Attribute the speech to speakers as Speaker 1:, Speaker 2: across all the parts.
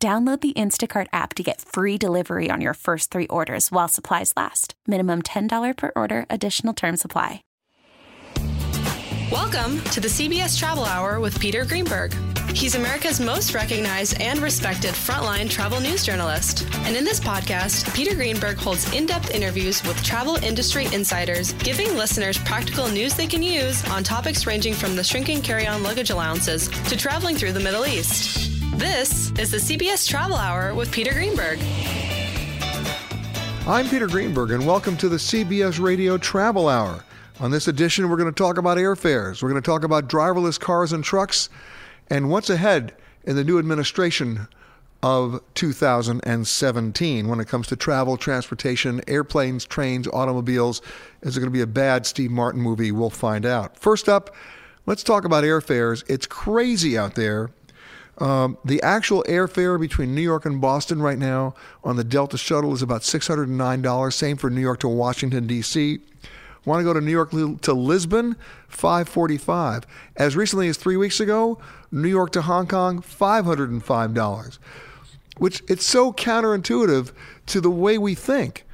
Speaker 1: Download the Instacart app to get free delivery on your first three orders while supplies last. Minimum $10 per order, additional term supply.
Speaker 2: Welcome to the CBS Travel Hour with Peter Greenberg. He's America's most recognized and respected frontline travel news journalist. And in this podcast, Peter Greenberg holds in depth interviews with travel industry insiders, giving listeners practical news they can use on topics ranging from the shrinking carry on luggage allowances to traveling through the Middle East. This is the CBS Travel Hour with Peter Greenberg.
Speaker 3: I'm Peter Greenberg, and welcome to the CBS Radio Travel Hour. On this edition, we're going to talk about airfares, we're going to talk about driverless cars and trucks, and what's ahead in the new administration of 2017 when it comes to travel, transportation, airplanes, trains, automobiles. Is it going to be a bad Steve Martin movie? We'll find out. First up, let's talk about airfares. It's crazy out there um, the actual airfare between New York and Boston right now on the Delta shuttle is about $609. Same for New York to Washington, D.C. Want to go to New York to Lisbon? 545. As recently as three weeks ago, New York to Hong Kong, $505. Which it's so counterintuitive to the way we think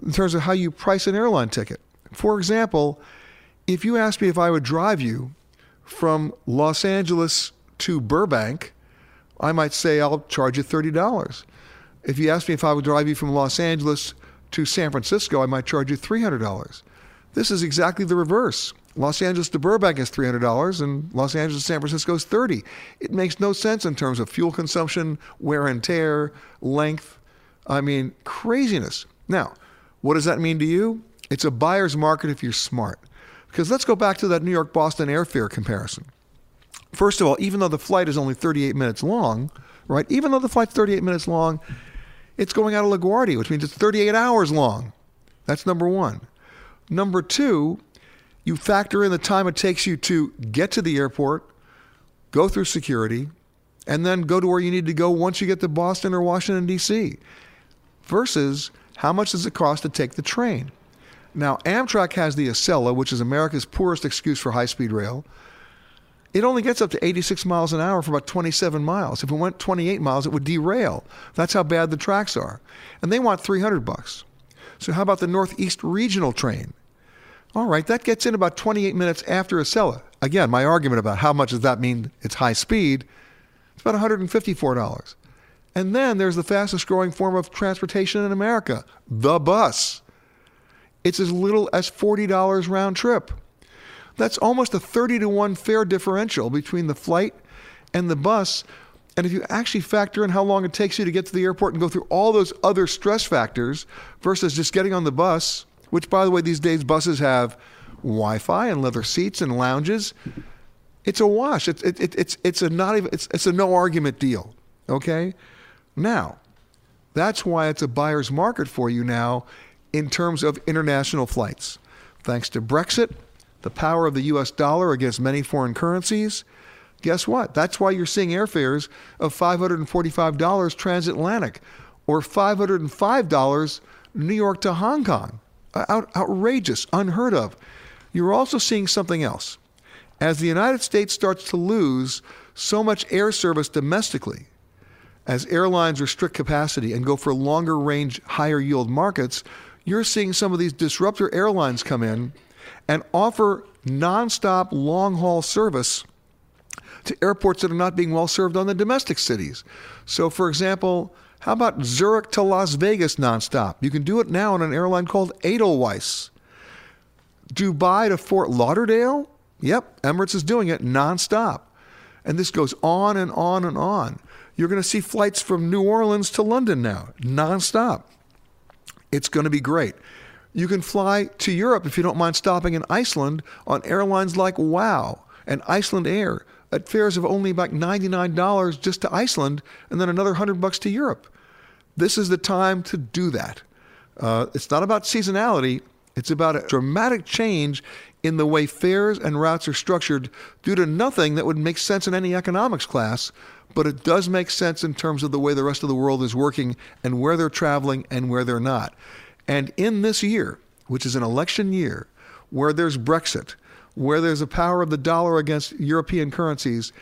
Speaker 3: in terms of how you price an airline ticket. For example, if you asked me if I would drive you from Los Angeles to Burbank, I might say I'll charge you $30. If you ask me if I would drive you from Los Angeles to San Francisco, I might charge you $300. This is exactly the reverse. Los Angeles to Burbank is $300 and Los Angeles to San Francisco is 30. It makes no sense in terms of fuel consumption, wear and tear, length. I mean, craziness. Now, what does that mean to you? It's a buyer's market if you're smart. Because let's go back to that New York Boston airfare comparison. First of all, even though the flight is only 38 minutes long, right? Even though the flight's 38 minutes long, it's going out of LaGuardia, which means it's 38 hours long. That's number one. Number two, you factor in the time it takes you to get to the airport, go through security, and then go to where you need to go once you get to Boston or Washington, D.C., versus how much does it cost to take the train? Now, Amtrak has the Acela, which is America's poorest excuse for high speed rail. It only gets up to 86 miles an hour for about 27 miles. If it went 28 miles, it would derail. That's how bad the tracks are. And they want 300 bucks. So how about the Northeast Regional train? All right, that gets in about 28 minutes after Acela. Again, my argument about how much does that mean it's high speed? It's about $154. And then there's the fastest growing form of transportation in America, the bus. It's as little as $40 round trip. That's almost a 30 to 1 fare differential between the flight and the bus. And if you actually factor in how long it takes you to get to the airport and go through all those other stress factors versus just getting on the bus, which, by the way, these days buses have Wi Fi and leather seats and lounges, it's a wash. It's, it, it, it's, it's, a not even, it's, it's a no argument deal. Okay? Now, that's why it's a buyer's market for you now in terms of international flights. Thanks to Brexit, the power of the US dollar against many foreign currencies, guess what? That's why you're seeing airfares of $545 transatlantic or $505 New York to Hong Kong. Uh, out, outrageous, unheard of. You're also seeing something else. As the United States starts to lose so much air service domestically, as airlines restrict capacity and go for longer range, higher yield markets, you're seeing some of these disruptor airlines come in and offer nonstop long haul service to airports that are not being well served on the domestic cities. So, for example, how about Zurich to Las Vegas nonstop? You can do it now on an airline called Edelweiss. Dubai to Fort Lauderdale? Yep, Emirates is doing it nonstop. And this goes on and on and on. You're going to see flights from New Orleans to London now, nonstop. It's going to be great. You can fly to Europe if you don't mind stopping in Iceland on airlines like WOW and Icelandair at fares of only about $99 just to Iceland and then another 100 bucks to Europe. this is the time to do that. Uh, it's not about seasonality, it's about a dramatic change in the way fares and routes are structured due to nothing that would make sense in any economics class, but it does make sense in terms of the way the rest of the world is working and where they're traveling and where they're not. And in this year, which is an election year, where there's Brexit, where there's a power of the dollar against European currencies,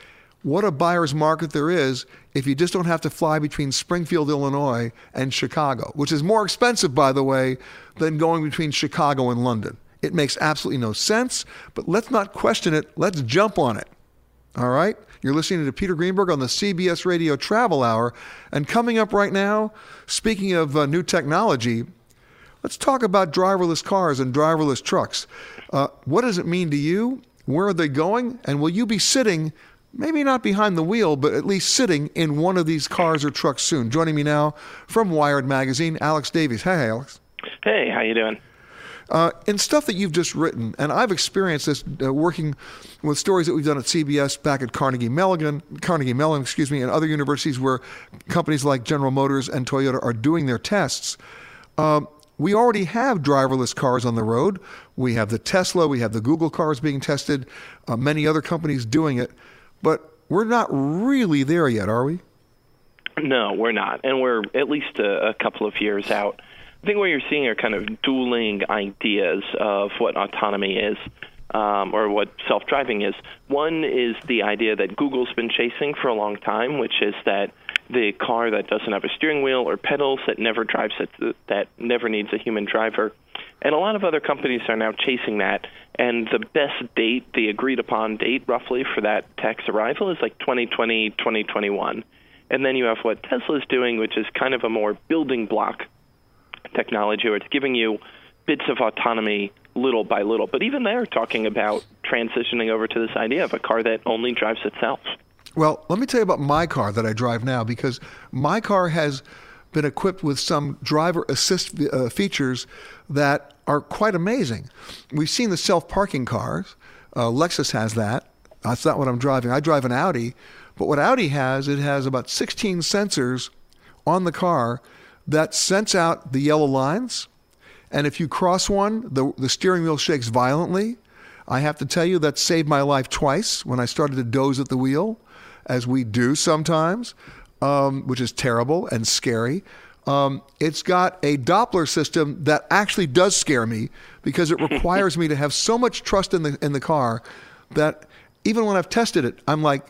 Speaker 3: what a buyer's market there is if you just don't have to fly between Springfield, Illinois and Chicago, which is more expensive, by the way, than going between Chicago and London. It makes absolutely no sense, but let's not question it. Let's jump on it. All right? You're listening to Peter Greenberg on the CBS Radio Travel Hour. And coming up right now, speaking of uh, new technology, let's talk about driverless cars and driverless trucks. Uh, what does it mean to you? Where are they going? And will you be sitting, maybe not behind the wheel, but at least sitting in one of these cars or trucks soon? Joining me now from Wired Magazine, Alex Davies. Hey, Alex.
Speaker 4: Hey, how you doing?
Speaker 3: Uh, in stuff that you've just written, and I've experienced this uh, working with stories that we've done at CBS back at Carnegie Mellon, Carnegie Mellon, excuse me, and other universities where companies like General Motors and Toyota are doing their tests. Uh, we already have driverless cars on the road. We have the Tesla, we have the Google cars being tested, uh, many other companies doing it, but we're not really there yet, are we?
Speaker 4: No, we're not, and we're at least a, a couple of years out. I think what you're seeing are kind of dueling ideas of what autonomy is. Um, or what self driving is. One is the idea that Google's been chasing for a long time, which is that the car that doesn't have a steering wheel or pedals, that never drives it, that never needs a human driver. And a lot of other companies are now chasing that. And the best date, the agreed upon date roughly for that tech's arrival is like 2020, 2021. And then you have what Tesla's doing, which is kind of a more building block technology where it's giving you bits of autonomy little by little. But even they're talking about transitioning over to this idea of a car that only drives itself.
Speaker 3: Well, let me tell you about my car that I drive now because my car has been equipped with some driver assist uh, features that are quite amazing. We've seen the self parking cars. Uh, Lexus has that. That's not what I'm driving. I drive an Audi, but what Audi has, it has about 16 sensors on the car that sense out the yellow lines. And if you cross one, the, the steering wheel shakes violently. I have to tell you, that saved my life twice when I started to doze at the wheel, as we do sometimes, um, which is terrible and scary. Um, it's got a Doppler system that actually does scare me because it requires me to have so much trust in the in the car that even when I've tested it, I'm like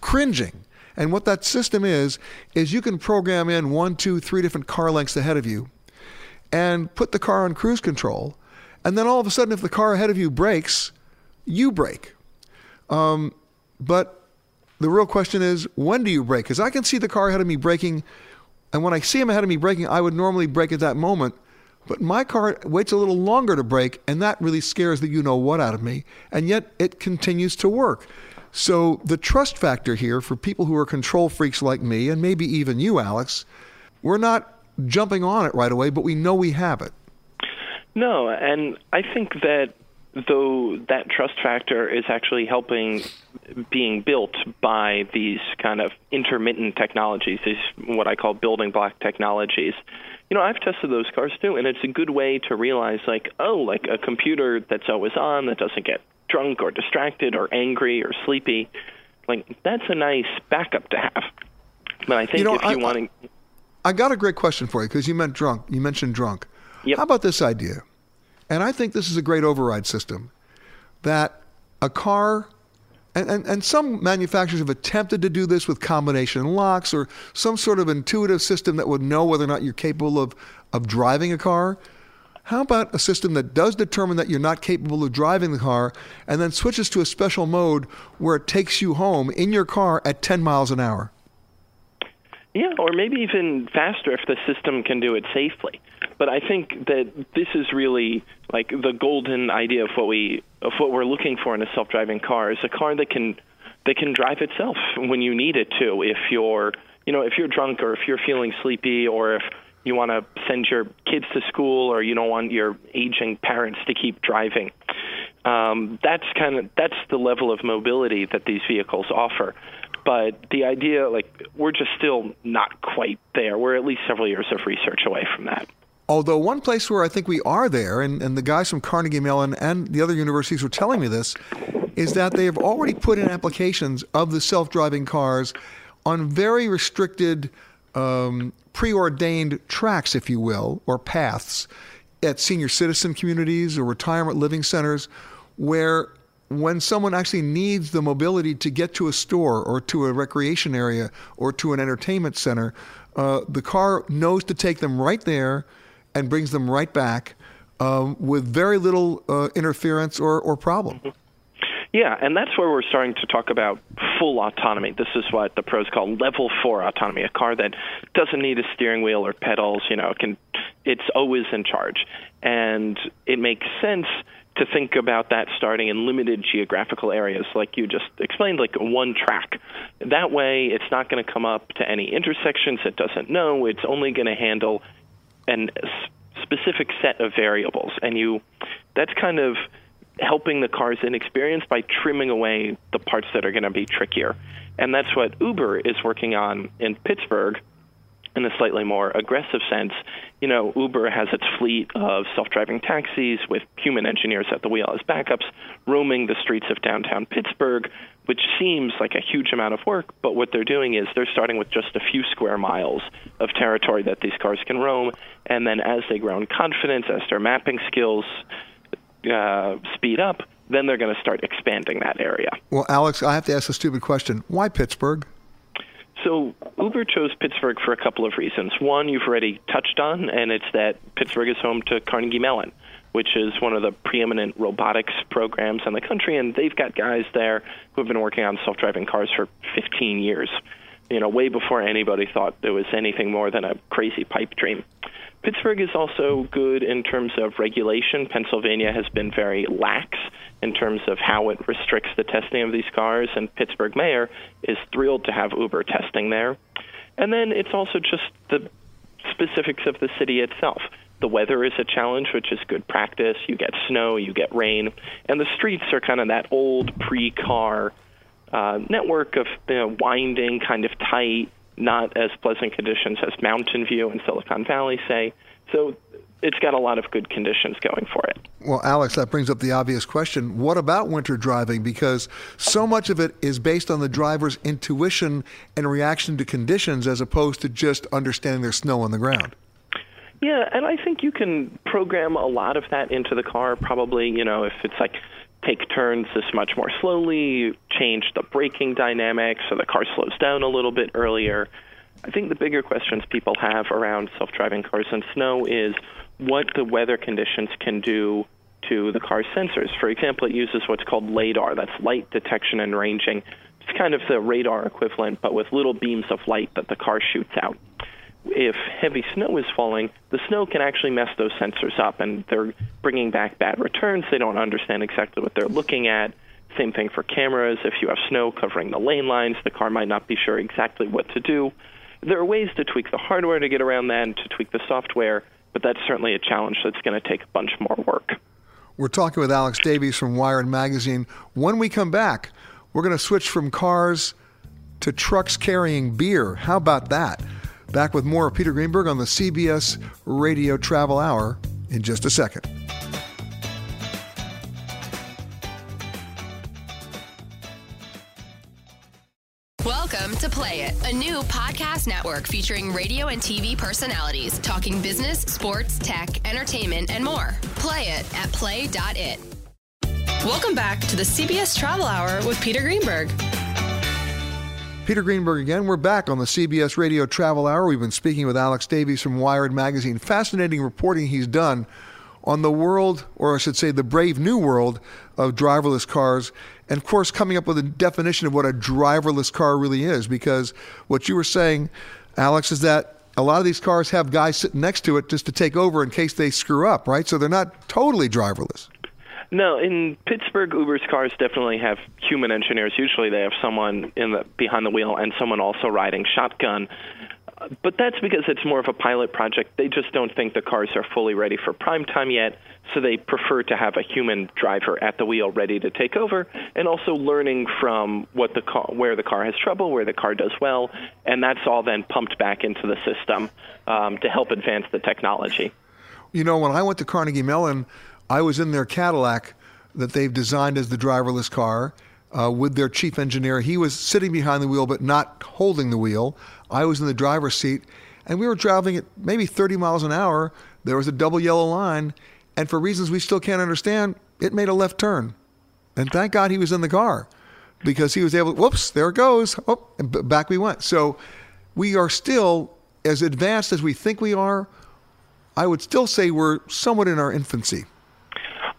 Speaker 3: cringing and what that system is, is you can program in one, two, three different car lengths ahead of you and put the car on cruise control. And then all of a sudden, if the car ahead of you brakes, you brake. Um, but the real question is, when do you brake? Because I can see the car ahead of me braking. And when I see him ahead of me braking, I would normally brake at that moment. But my car waits a little longer to brake, and that really scares the you know what out of me. And yet it continues to work. So the trust factor here for people who are control freaks like me, and maybe even you, Alex, we're not jumping on it right away, but we know we have it.
Speaker 4: No, and I think that though that trust factor is actually helping being built by these kind of intermittent technologies, these what I call building block technologies. You know, I've tested those cars too, and it's a good way to realize, like, oh, like a computer that's always on that doesn't get drunk or distracted or angry or sleepy. Like that's a nice backup to have. But I think
Speaker 3: you know,
Speaker 4: if you want to,
Speaker 3: I got a great question for you because you meant drunk. You mentioned drunk.
Speaker 4: Yep.
Speaker 3: How about this idea? And I think this is a great override system that a car and, and, and some manufacturers have attempted to do this with combination locks or some sort of intuitive system that would know whether or not you're capable of, of driving a car. How about a system that does determine that you're not capable of driving the car and then switches to a special mode where it takes you home in your car at 10 miles an hour?
Speaker 4: Yeah, or maybe even faster if the system can do it safely. But I think that this is really like the golden idea of what we of what we're looking for in a self-driving car is a car that can that can drive itself when you need it to. If you're you know if you're drunk or if you're feeling sleepy or if you want to send your kids to school or you don't want your aging parents to keep driving. Um, that's kind of that's the level of mobility that these vehicles offer. but the idea, like, we're just still not quite there. We're at least several years of research away from that.
Speaker 3: Although one place where I think we are there, and, and the guys from Carnegie Mellon and the other universities were telling me this, is that they have already put in applications of the self-driving cars on very restricted, um, preordained tracks, if you will, or paths at senior citizen communities or retirement living centers, where when someone actually needs the mobility to get to a store or to a recreation area or to an entertainment center, uh, the car knows to take them right there and brings them right back um, with very little uh, interference or, or problem.
Speaker 4: Yeah, and that's where we're starting to talk about full autonomy. This is what the pros call level four autonomy, a car that doesn't need a steering wheel or pedals. You know, can, it's always in charge, and it makes sense to think about that starting in limited geographical areas, like you just explained, like one track. That way, it's not going to come up to any intersections it doesn't know. It's only going to handle an specific set of variables, and you that's kind of helping the car's inexperience by trimming away the parts that are going to be trickier. And that's what Uber is working on in Pittsburgh in a slightly more aggressive sense. You know, Uber has its fleet of self driving taxis with human engineers at the wheel as backups roaming the streets of downtown Pittsburgh, which seems like a huge amount of work, but what they're doing is they're starting with just a few square miles of territory that these cars can roam, and then as they grow in confidence, as their mapping skills uh, speed up, then they're going to start expanding that area.
Speaker 3: Well, Alex, I have to ask a stupid question. Why Pittsburgh?
Speaker 4: So Uber chose Pittsburgh for a couple of reasons. One, you've already touched on, and it's that Pittsburgh is home to Carnegie Mellon, which is one of the preeminent robotics programs in the country, and they've got guys there who have been working on self-driving cars for 15 years. You know, way before anybody thought there was anything more than a crazy pipe dream. Pittsburgh is also good in terms of regulation. Pennsylvania has been very lax in terms of how it restricts the testing of these cars, and Pittsburgh mayor is thrilled to have Uber testing there. And then it's also just the specifics of the city itself. The weather is a challenge, which is good practice. You get snow, you get rain, and the streets are kind of that old pre-car uh, network of you know, winding, kind of tight, not as pleasant conditions as Mountain View and Silicon Valley, say. So it's got a lot of good conditions going for it.
Speaker 3: Well, Alex, that brings up the obvious question. What about winter driving? Because so much of it is based on the driver's intuition and reaction to conditions as opposed to just understanding there's snow on the ground.
Speaker 4: Yeah, and I think you can program a lot of that into the car. Probably, you know, if it's like take turns this much more slowly, change the braking dynamics so the car slows down a little bit earlier. I think the bigger questions people have around self driving cars in snow is what the weather conditions can do to the car's sensors. For example, it uses what's called LIDAR, that's light detection and ranging. It's kind of the radar equivalent, but with little beams of light that the car shoots out if heavy snow is falling, the snow can actually mess those sensors up, and they're bringing back bad returns. They don't understand exactly what they're looking at. Same thing for cameras. If you have snow covering the lane lines, the car might not be sure exactly what to do. There are ways to tweak the hardware to get around that and to tweak the software, but that's certainly a challenge that's going to take a bunch more work.
Speaker 3: We're talking with Alex Davies from Wired Magazine. When we come back, we're going to switch from cars to trucks carrying beer. How about that? Back with more of Peter Greenberg on the CBS Radio Travel Hour in just a second.
Speaker 5: Welcome to Play It, a new podcast network featuring radio and TV personalities talking business, sports, tech, entertainment, and more. Play it at play.it.
Speaker 2: Welcome back to the CBS Travel Hour with Peter Greenberg.
Speaker 3: Peter Greenberg again. We're back on the CBS Radio Travel Hour. We've been speaking with Alex Davies from Wired Magazine. Fascinating reporting he's done on the world, or I should say, the brave new world of driverless cars. And of course, coming up with a definition of what a driverless car really is. Because what you were saying, Alex, is that a lot of these cars have guys sitting next to it just to take over in case they screw up, right? So they're not totally driverless.
Speaker 4: No, in Pittsburgh, Uber's cars definitely have human engineers. Usually, they have someone in the behind the wheel and someone also riding shotgun. but that's because it's more of a pilot project. They just don't think the cars are fully ready for prime time yet, so they prefer to have a human driver at the wheel ready to take over, and also learning from what the car, where the car has trouble, where the car does well, and that's all then pumped back into the system um, to help advance the technology.
Speaker 3: You know, when I went to Carnegie Mellon, I was in their Cadillac that they've designed as the driverless car. Uh, with their chief engineer. He was sitting behind the wheel but not holding the wheel. I was in the driver's seat, and we were driving at maybe 30 miles an hour. There was a double yellow line, and for reasons we still can't understand, it made a left turn. And thank God he was in the car because he was able, whoops, there it goes. Oh, and back we went. So we are still as advanced as we think we are. I would still say we're somewhat in our infancy.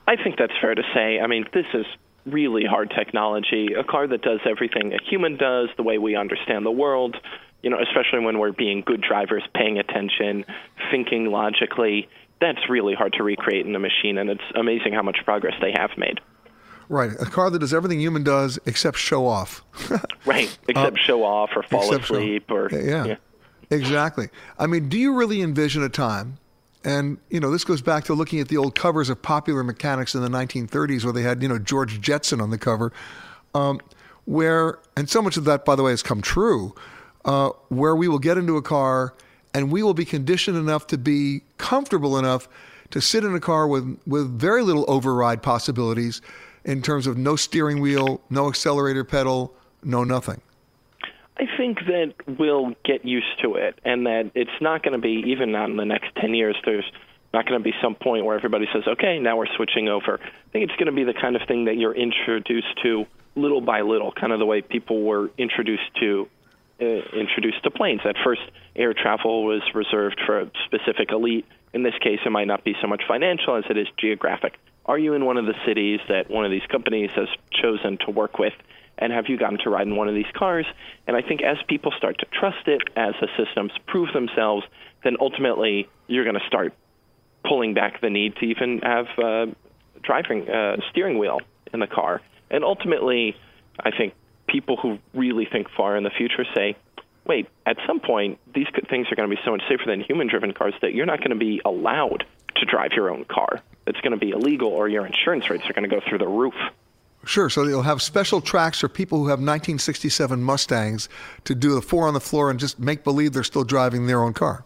Speaker 4: I think that's fair to say. I mean, this is really hard technology. A car that does everything a human does, the way we understand the world, you know, especially when we're being good drivers, paying attention, thinking logically. That's really hard to recreate in a machine, and it's amazing how much progress they have made.
Speaker 3: Right, a car that does everything human does except show off.
Speaker 4: right, except uh, show off or fall asleep show, or
Speaker 3: yeah, yeah, exactly. I mean, do you really envision a time and you know, this goes back to looking at the old covers of popular mechanics in the 1930s, where they had you know George Jetson on the cover, um, where and so much of that, by the way, has come true. Uh, where we will get into a car and we will be conditioned enough to be comfortable enough to sit in a car with with very little override possibilities in terms of no steering wheel, no accelerator pedal, no nothing.
Speaker 4: I think that we'll get used to it, and that it's not going to be even not in the next ten years. There's not going to be some point where everybody says, "Okay, now we're switching over." I think it's going to be the kind of thing that you're introduced to little by little, kind of the way people were introduced to uh, introduced to planes. At first, air travel was reserved for a specific elite. In this case, it might not be so much financial as it is geographic. Are you in one of the cities that one of these companies has chosen to work with? And have you gotten to ride in one of these cars? And I think as people start to trust it, as the systems prove themselves, then ultimately you're going to start pulling back the need to even have uh, driving uh, steering wheel in the car. And ultimately, I think people who really think far in the future say, wait, at some point, these things are going to be so much safer than human driven cars that you're not going to be allowed to drive your own car. It's going to be illegal, or your insurance rates are going to go through the roof.
Speaker 3: Sure. So they'll have special tracks for people who have 1967 Mustangs to do the four on the floor and just make believe they're still driving their own car.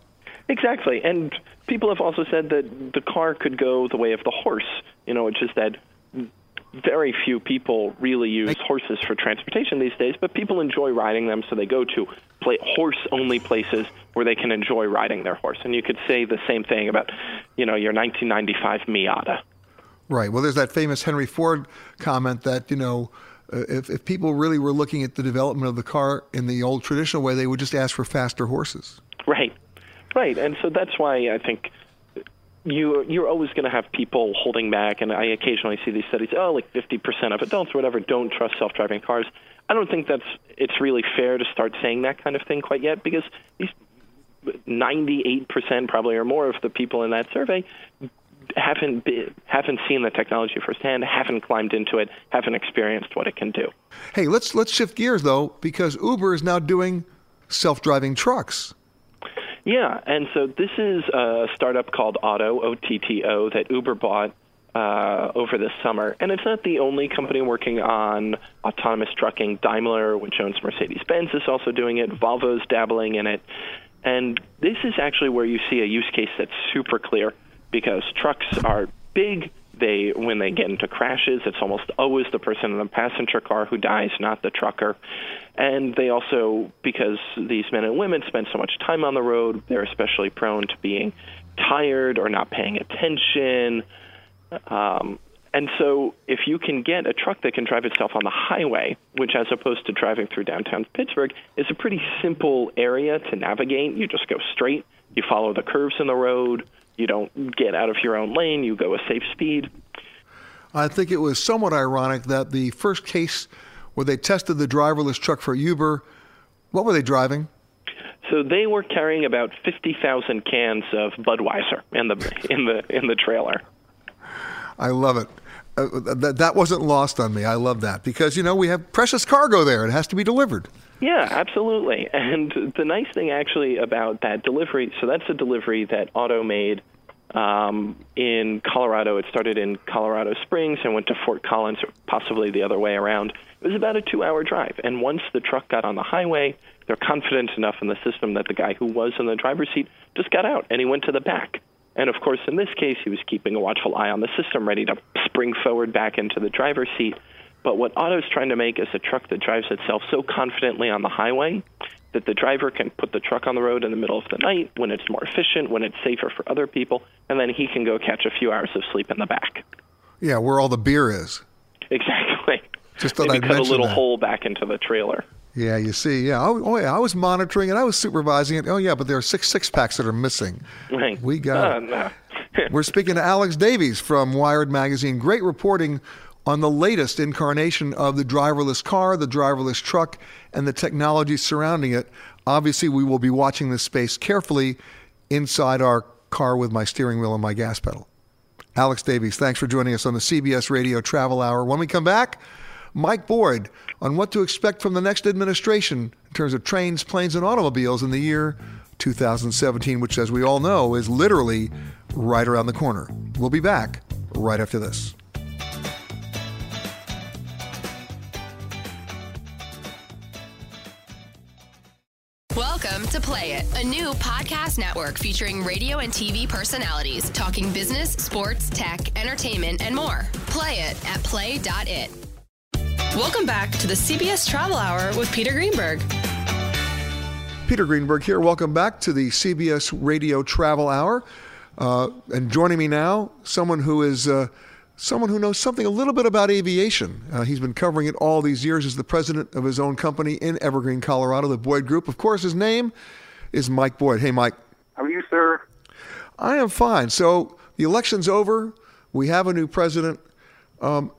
Speaker 4: Exactly. And people have also said that the car could go the way of the horse. You know, it's just that very few people really use horses for transportation these days, but people enjoy riding them, so they go to play horse-only places where they can enjoy riding their horse. And you could say the same thing about, you know, your 1995 Miata.
Speaker 3: Right. Well, there's that famous Henry Ford comment that, you know, uh, if, if people really were looking at the development of the car in the old traditional way, they would just ask for faster horses.
Speaker 4: Right. Right. And so that's why I think you you're always going to have people holding back and I occasionally see these studies oh like 50% of adults whatever don't trust self-driving cars. I don't think that's it's really fair to start saying that kind of thing quite yet because these 98% probably or more of the people in that survey haven't been, haven't seen the technology firsthand, haven't climbed into it, haven't experienced what it can do.
Speaker 3: Hey, let's let's shift gears though, because Uber is now doing self-driving trucks.
Speaker 4: Yeah, and so this is a startup called Otto O T T O that Uber bought uh, over this summer, and it's not the only company working on autonomous trucking. Daimler, which owns Mercedes-Benz, is also doing it. Volvo's dabbling in it. And this is actually where you see a use case that's super clear because trucks are big. They when they get into crashes, it's almost always the person in the passenger car who dies, not the trucker. And they also, because these men and women spend so much time on the road, they're especially prone to being tired or not paying attention. Um, and so, if you can get a truck that can drive itself on the highway, which as opposed to driving through downtown Pittsburgh, is a pretty simple area to navigate, you just go straight, you follow the curves in the road, you don't get out of your own lane, you go a safe speed.
Speaker 3: I think it was somewhat ironic that the first case where they tested the driverless truck for Uber, what were they driving?
Speaker 4: So they were carrying about 50,000 cans of Budweiser in the in the in the trailer.
Speaker 3: I love it. uh, that that wasn't lost on me. I love that because you know we have precious cargo there. It has to be delivered.
Speaker 4: Yeah, absolutely. And the nice thing actually about that delivery, so that's a delivery that Otto made um, in Colorado. It started in Colorado Springs and went to Fort Collins, or possibly the other way around. It was about a two-hour drive. And once the truck got on the highway, they're confident enough in the system that the guy who was in the driver's seat just got out and he went to the back. And of course, in this case, he was keeping a watchful eye on the system, ready to spring forward back into the driver's seat. But what Otto's trying to make is a truck that drives itself so confidently on the highway that the driver can put the truck on the road in the middle of the night when it's more efficient, when it's safer for other people, and then he can go catch a few hours of sleep in the back.
Speaker 3: Yeah, where all the beer is.
Speaker 4: Exactly.
Speaker 3: Just thought
Speaker 4: Maybe
Speaker 3: I'd
Speaker 4: cut a little
Speaker 3: that.
Speaker 4: hole back into the trailer.
Speaker 3: Yeah, you see, yeah, oh, oh yeah, I was monitoring it, I was supervising it. Oh yeah, but there are six six packs that are missing.
Speaker 4: Right.
Speaker 3: We got
Speaker 4: Uh,
Speaker 3: it.
Speaker 4: no.
Speaker 3: We're speaking to Alex Davies from Wired Magazine. Great reporting on the latest incarnation of the driverless car, the driverless truck, and the technology surrounding it. Obviously, we will be watching this space carefully inside our car with my steering wheel and my gas pedal. Alex Davies, thanks for joining us on the CBS Radio Travel Hour. When we come back, Mike Boyd on what to expect from the next administration in terms of trains, planes, and automobiles in the year 2017, which, as we all know, is literally right around the corner. We'll be back right after this.
Speaker 5: To Play It, a new podcast network featuring radio and TV personalities talking business, sports, tech, entertainment, and more. Play it at play.it.
Speaker 2: Welcome back to the CBS Travel Hour with Peter Greenberg.
Speaker 3: Peter Greenberg here. Welcome back to the CBS Radio Travel Hour. Uh, and joining me now, someone who is uh, someone who knows something a little bit about aviation. Uh, he's been covering it all these years as the president of his own company in Evergreen, Colorado, the Boyd Group. Of course, his name is Mike Boyd. Hey, Mike.
Speaker 6: How are you, sir?
Speaker 3: I am fine. So the election's over. We have a new president. Um,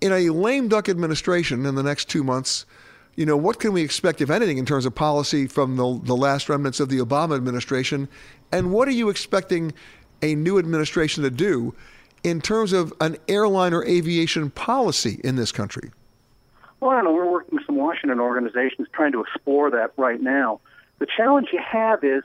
Speaker 3: in a lame duck administration in the next two months, you know, what can we expect, if anything, in terms of policy from the, the last remnants of the Obama administration? And what are you expecting a new administration to do in terms of an airline or aviation policy in this country?
Speaker 6: Well, I don't know. We're working with some Washington organizations trying to explore that right now. The challenge you have is,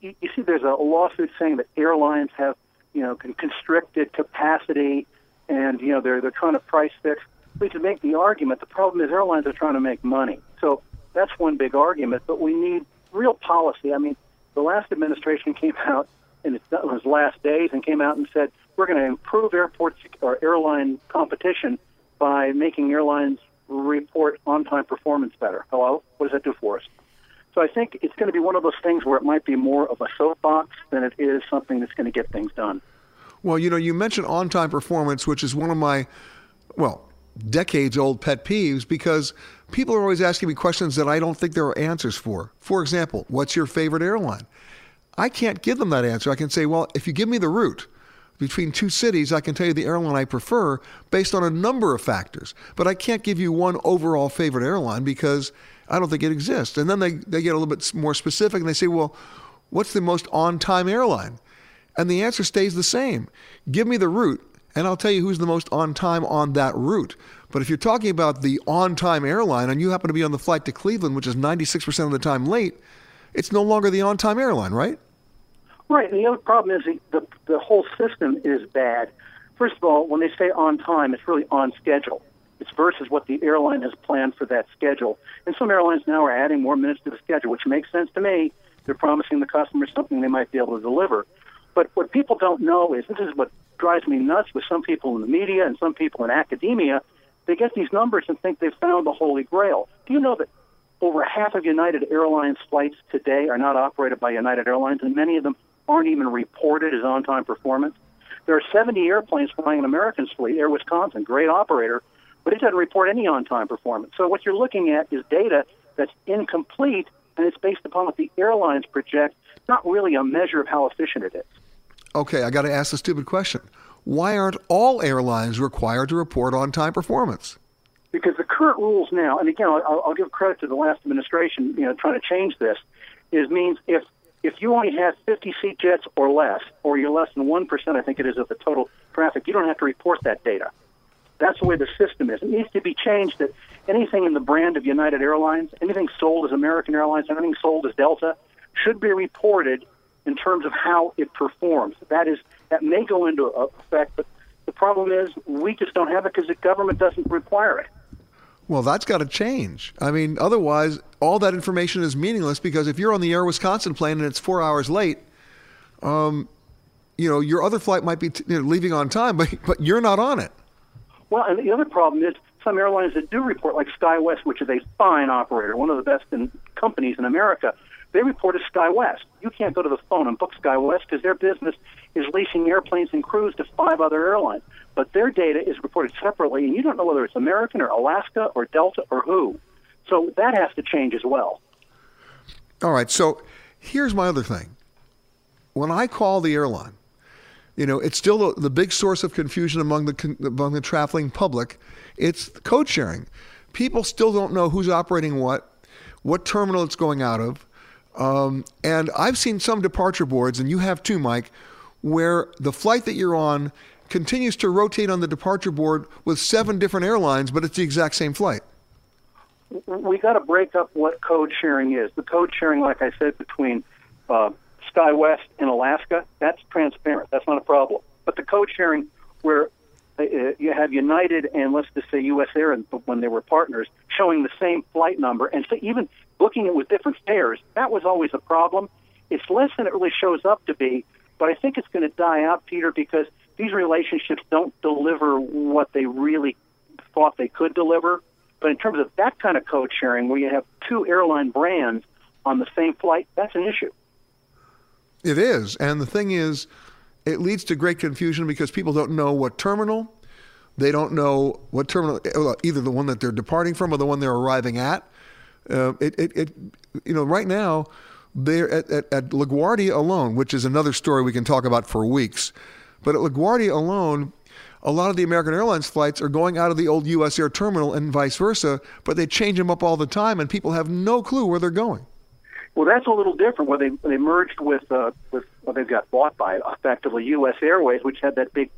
Speaker 6: you, you see, there's a lawsuit saying that airlines have, you know, constricted capacity, and you know they're they're trying to price fix. We can make the argument. The problem is airlines are trying to make money. So that's one big argument. But we need real policy. I mean, the last administration came out in in its last days and came out and said we're going to improve airport or airline competition by making airlines report on-time performance better. Hello, what does that do for us? So I think it's going to be one of those things where it might be more of a soapbox than it is something that's going to get things done.
Speaker 3: Well, you know, you mentioned on time performance, which is one of my, well, decades old pet peeves because people are always asking me questions that I don't think there are answers for. For example, what's your favorite airline? I can't give them that answer. I can say, well, if you give me the route between two cities, I can tell you the airline I prefer based on a number of factors. But I can't give you one overall favorite airline because I don't think it exists. And then they, they get a little bit more specific and they say, well, what's the most on time airline? And the answer stays the same. Give me the route, and I'll tell you who's the most on time on that route. But if you're talking about the on time airline and you happen to be on the flight to Cleveland, which is 96% of the time late, it's no longer the on time airline, right?
Speaker 6: Right. And the other problem is the, the, the whole system is bad. First of all, when they say on time, it's really on schedule. It's versus what the airline has planned for that schedule. And some airlines now are adding more minutes to the schedule, which makes sense to me. They're promising the customer something they might be able to deliver. But what people don't know is this is what drives me nuts with some people in the media and some people in academia. They get these numbers and think they've found the Holy Grail. Do you know that over half of United Airlines flights today are not operated by United Airlines, and many of them aren't even reported as on time performance? There are 70 airplanes flying in American's fleet, Air Wisconsin, great operator, but it doesn't report any on time performance. So what you're looking at is data that's incomplete, and it's based upon what the airlines project, not really a measure of how efficient it is.
Speaker 3: Okay, I got to ask the stupid question. Why aren't all airlines required to report on time performance?
Speaker 6: Because the current rules now, and again, I'll, I'll give credit to the last administration, you know, trying to change this, is means if if you only have 50 seat jets or less, or you're less than one percent, I think it is of the total traffic, you don't have to report that data. That's the way the system is. It needs to be changed that anything in the brand of United Airlines, anything sold as American Airlines, anything sold as Delta, should be reported in terms of how it performs. That is, that may go into effect, but the problem is we just don't have it because the government doesn't require it.
Speaker 3: Well, that's got to change. I mean, otherwise, all that information is meaningless because if you're on the Air Wisconsin plane and it's four hours late, um, you know, your other flight might be t- you know, leaving on time, but but you're not on it.
Speaker 6: Well, and the other problem is some airlines that do report, like SkyWest, which is a fine operator, one of the best in companies in America, they report as SkyWest. You can't go to the phone and book SkyWest because their business is leasing airplanes and crews to five other airlines. But their data is reported separately, and you don't know whether it's American or Alaska or Delta or who. So that has to change as well.
Speaker 3: All right. So here's my other thing. When I call the airline, you know, it's still the, the big source of confusion among the among the traveling public. It's code sharing. People still don't know who's operating what, what terminal it's going out of, um, and I've seen some departure boards, and you have too, Mike, where the flight that you're on continues to rotate on the departure board with seven different airlines, but it's the exact same flight.
Speaker 6: We got to break up what code sharing is. The code sharing, like I said, between uh, SkyWest and Alaska, that's transparent. That's not a problem. But the code sharing where uh, you have United and let's just say U.S. Air, when they were partners, showing the same flight number, and so even booking it with different fares, that was always a problem. It's less than it really shows up to be, but I think it's going to die out, Peter, because these relationships don't deliver what they really thought they could deliver. But in terms of that kind of code sharing, where you have two airline brands on the same flight, that's an issue.
Speaker 3: It is. And the thing is, it leads to great confusion because people don't know what terminal, they don't know what terminal, either the one that they're departing from or the one they're arriving at. Uh, it, it, it, you know, right now, they're at, at, at LaGuardia alone, which is another story we can talk about for weeks. But at LaGuardia alone, a lot of the American Airlines flights are going out of the old U.S. Air terminal and vice versa, but they change them up all the time, and people have no clue where they're going.
Speaker 6: Well, that's a little different. Where they they merged with uh, with well, they got bought by effectively U.S. Airways, which had that big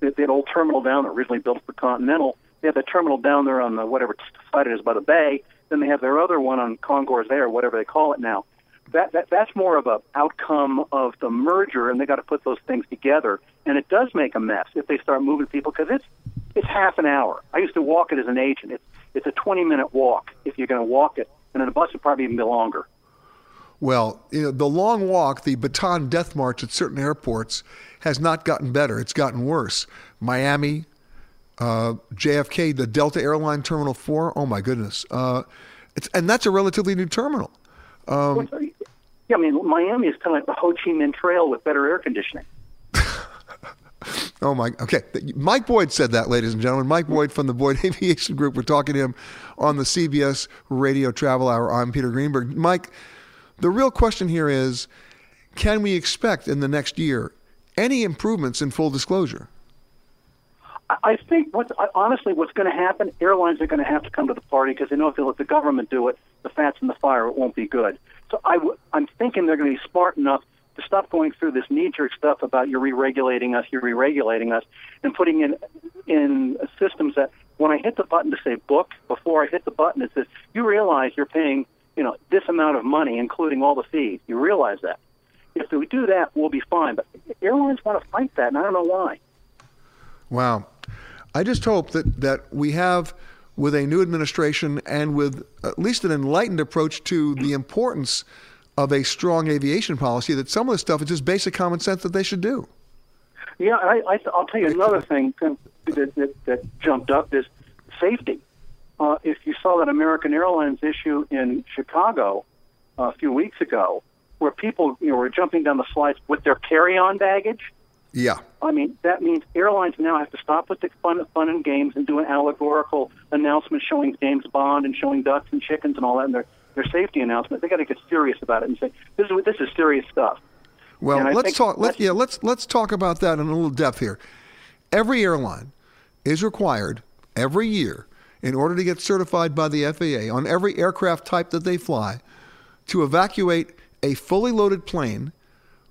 Speaker 6: that, that old terminal down there originally built for Continental. They have the terminal down there on the whatever side it is by the bay. Then they have their other one on Concourse Air, whatever they call it now. That, that that's more of a outcome of the merger, and they got to put those things together. And it does make a mess if they start moving people because it's it's half an hour. I used to walk it as an agent. It's it's a 20 minute walk if you're going to walk it, and then a bus would probably even be longer.
Speaker 3: Well, you know, the long walk, the Bataan Death March at certain airports has not gotten better. It's gotten worse. Miami, uh, JFK, the Delta Airline Terminal 4, oh my goodness. Uh, it's, and that's a relatively new terminal. Um,
Speaker 6: yeah, I mean, Miami is kind of like the Ho Chi Minh Trail with better air conditioning.
Speaker 3: oh my, okay. Mike Boyd said that, ladies and gentlemen. Mike Boyd from the Boyd Aviation Group. We're talking to him on the CBS Radio Travel Hour. I'm Peter Greenberg. Mike, the real question here is can we expect in the next year any improvements in full disclosure?
Speaker 6: I think what honestly what's going to happen, airlines are going to have to come to the party because they know if they let the government do it, the fat's in the fire, it won't be good. So I w- I'm thinking they're going to be smart enough to stop going through this knee-jerk stuff about you're re-regulating us, you're re-regulating us, and putting in in systems that when I hit the button to say book, before I hit the button it says you realize you're paying you know, this amount of money, including all the fees. You realize that. If we do that, we'll be fine. But airlines want to fight that, and I don't know why.
Speaker 3: Wow. I just hope that, that we have, with a new administration and with at least an enlightened approach to the importance of a strong aviation policy, that some of the stuff is just basic common sense that they should do.
Speaker 6: Yeah, I, will tell you another thing that, that, that jumped up is safety uh, if you saw that American Airlines issue in Chicago uh, a few weeks ago, where people you know, were jumping down the slides with their carry-on baggage.
Speaker 3: Yeah.
Speaker 6: I mean, that means airlines now have to stop with the fun, fun and games and do an allegorical announcement showing James Bond and showing ducks and chickens and all that in their, their safety announcement. They got to get serious about it and say this is this is serious stuff.
Speaker 3: Well, let's talk. Let, yeah, let's let's talk about that in a little depth here. Every airline is required every year in order to get certified by the FAA on every aircraft type that they fly to evacuate a fully loaded plane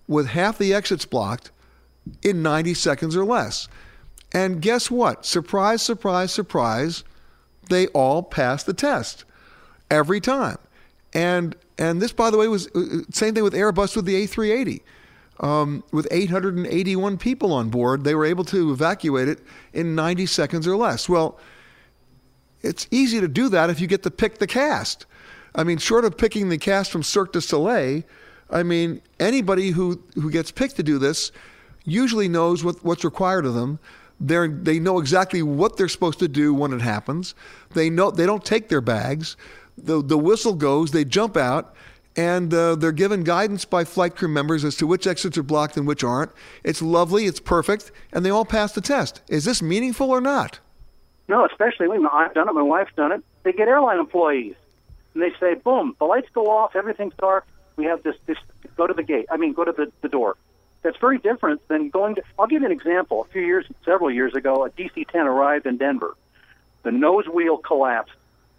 Speaker 3: with half the exits blocked in 90 seconds or less. And guess what? Surprise, surprise, surprise. They all passed the test every time. And and this, by the way, was uh, same thing with Airbus with the A380. Um, with 881 people on board, they were able to evacuate it in 90 seconds or less. Well, it's easy to do that if you get to pick the cast. I mean, short of picking the cast from Cirque du Soleil, I mean, anybody who, who gets picked to do this usually knows what, what's required of them. They're, they know exactly what they're supposed to do when it happens. They know they don't take their bags. The, the whistle goes, they jump out, and uh, they're given guidance by flight crew members as to which exits are blocked and which aren't. It's lovely, it's perfect, and they all pass the test. Is this meaningful or not?
Speaker 6: No, especially when I've done it, my wife's done it. They get airline employees, and they say, "Boom, the lights go off, everything's dark. We have this. This go to the gate. I mean, go to the, the door." That's very different than going to. I'll give you an example. A few years, several years ago, a DC-10 arrived in Denver. The nose wheel collapsed,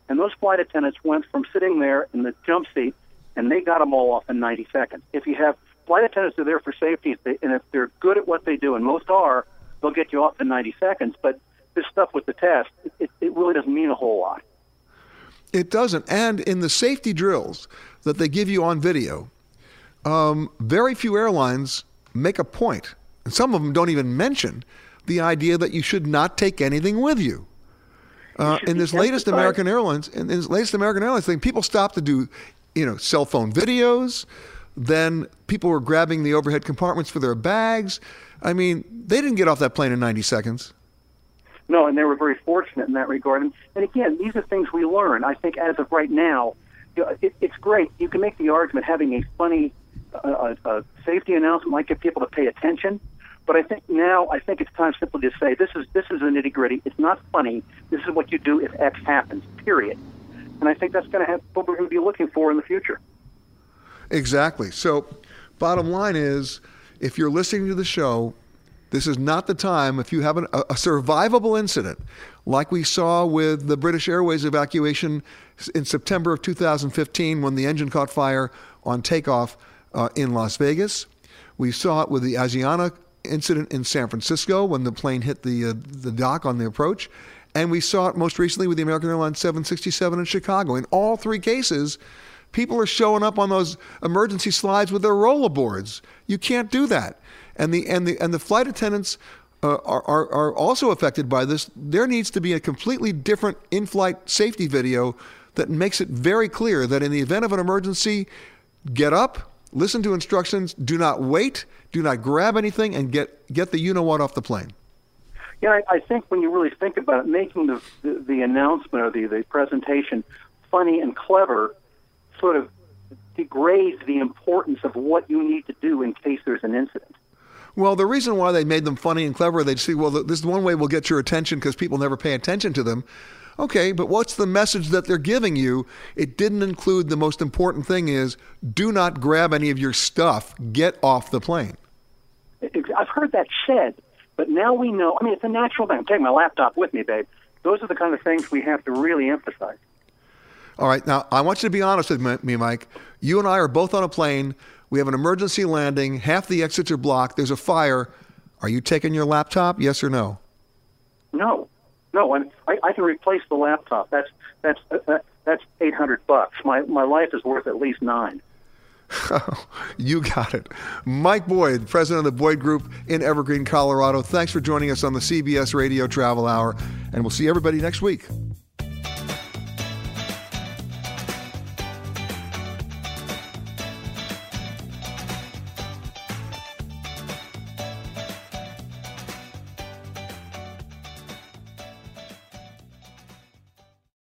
Speaker 6: and those flight attendants went from sitting there in the jump seat, and they got them all off in 90 seconds. If you have flight attendants are there for safety, and if they're good at what they do, and most are, they'll get you off in 90 seconds. But this stuff with the test, it, it really doesn't mean a whole lot.
Speaker 3: It doesn't. And in the safety drills that they give you on video, um, very few airlines make a point, and some of them don't even mention the idea that you should not take anything with you. Uh, in this latest American Airlines, in this latest American Airlines thing, people stopped to do, you know, cell phone videos. Then people were grabbing the overhead compartments for their bags. I mean, they didn't get off that plane in 90 seconds.
Speaker 6: No, and they were very fortunate in that regard. And, and again, these are things we learn. I think as of right now, you know, it, it's great. You can make the argument having a funny uh, a safety announcement might get people to pay attention. But I think now, I think it's time simply to say this is this is the nitty gritty. It's not funny. This is what you do if X happens. Period. And I think that's going to have what we're going to be looking for in the future.
Speaker 3: Exactly. So, bottom line is, if you're listening to the show, this is not the time. If you have an, a, a survivable incident, like we saw with the British Airways evacuation in September of 2015 when the engine caught fire on takeoff uh, in Las Vegas. We saw it with the Asiana incident in San Francisco when the plane hit the uh, the dock on the approach, and we saw it most recently with the American Airlines 767 in Chicago. In all three cases, people are showing up on those emergency slides with their rollerboards. You can't do that, and the and the and the flight attendants. Uh, are, are, are also affected by this. There needs to be a completely different in flight safety video that makes it very clear that in the event of an emergency, get up, listen to instructions, do not wait, do not grab anything, and get, get the you know what off the plane.
Speaker 6: Yeah, I, I think when you really think about it, making the, the, the announcement or the, the presentation funny and clever sort of degrades the importance of what you need to do in case there's an incident.
Speaker 3: Well, the reason why they made them funny and clever, they'd see, well, this is one way we'll get your attention because people never pay attention to them. Okay, but what's the message that they're giving you? It didn't include the most important thing is do not grab any of your stuff. Get off the plane.
Speaker 6: I've heard that said, but now we know. I mean, it's a natural thing. I'm taking my laptop with me, babe. Those are the kind of things we have to really emphasize.
Speaker 3: All right, now I want you to be honest with me, Mike. You and I are both on a plane. We have an emergency landing. Half the exits are blocked. There's a fire. Are you taking your laptop? Yes or no?
Speaker 6: No. No, I, I, I can replace the laptop. That's that's uh, that's eight hundred bucks. My my life is worth at least nine.
Speaker 3: you got it. Mike Boyd, president of the Boyd Group in Evergreen, Colorado. Thanks for joining us on the CBS Radio Travel Hour, and we'll see everybody next week.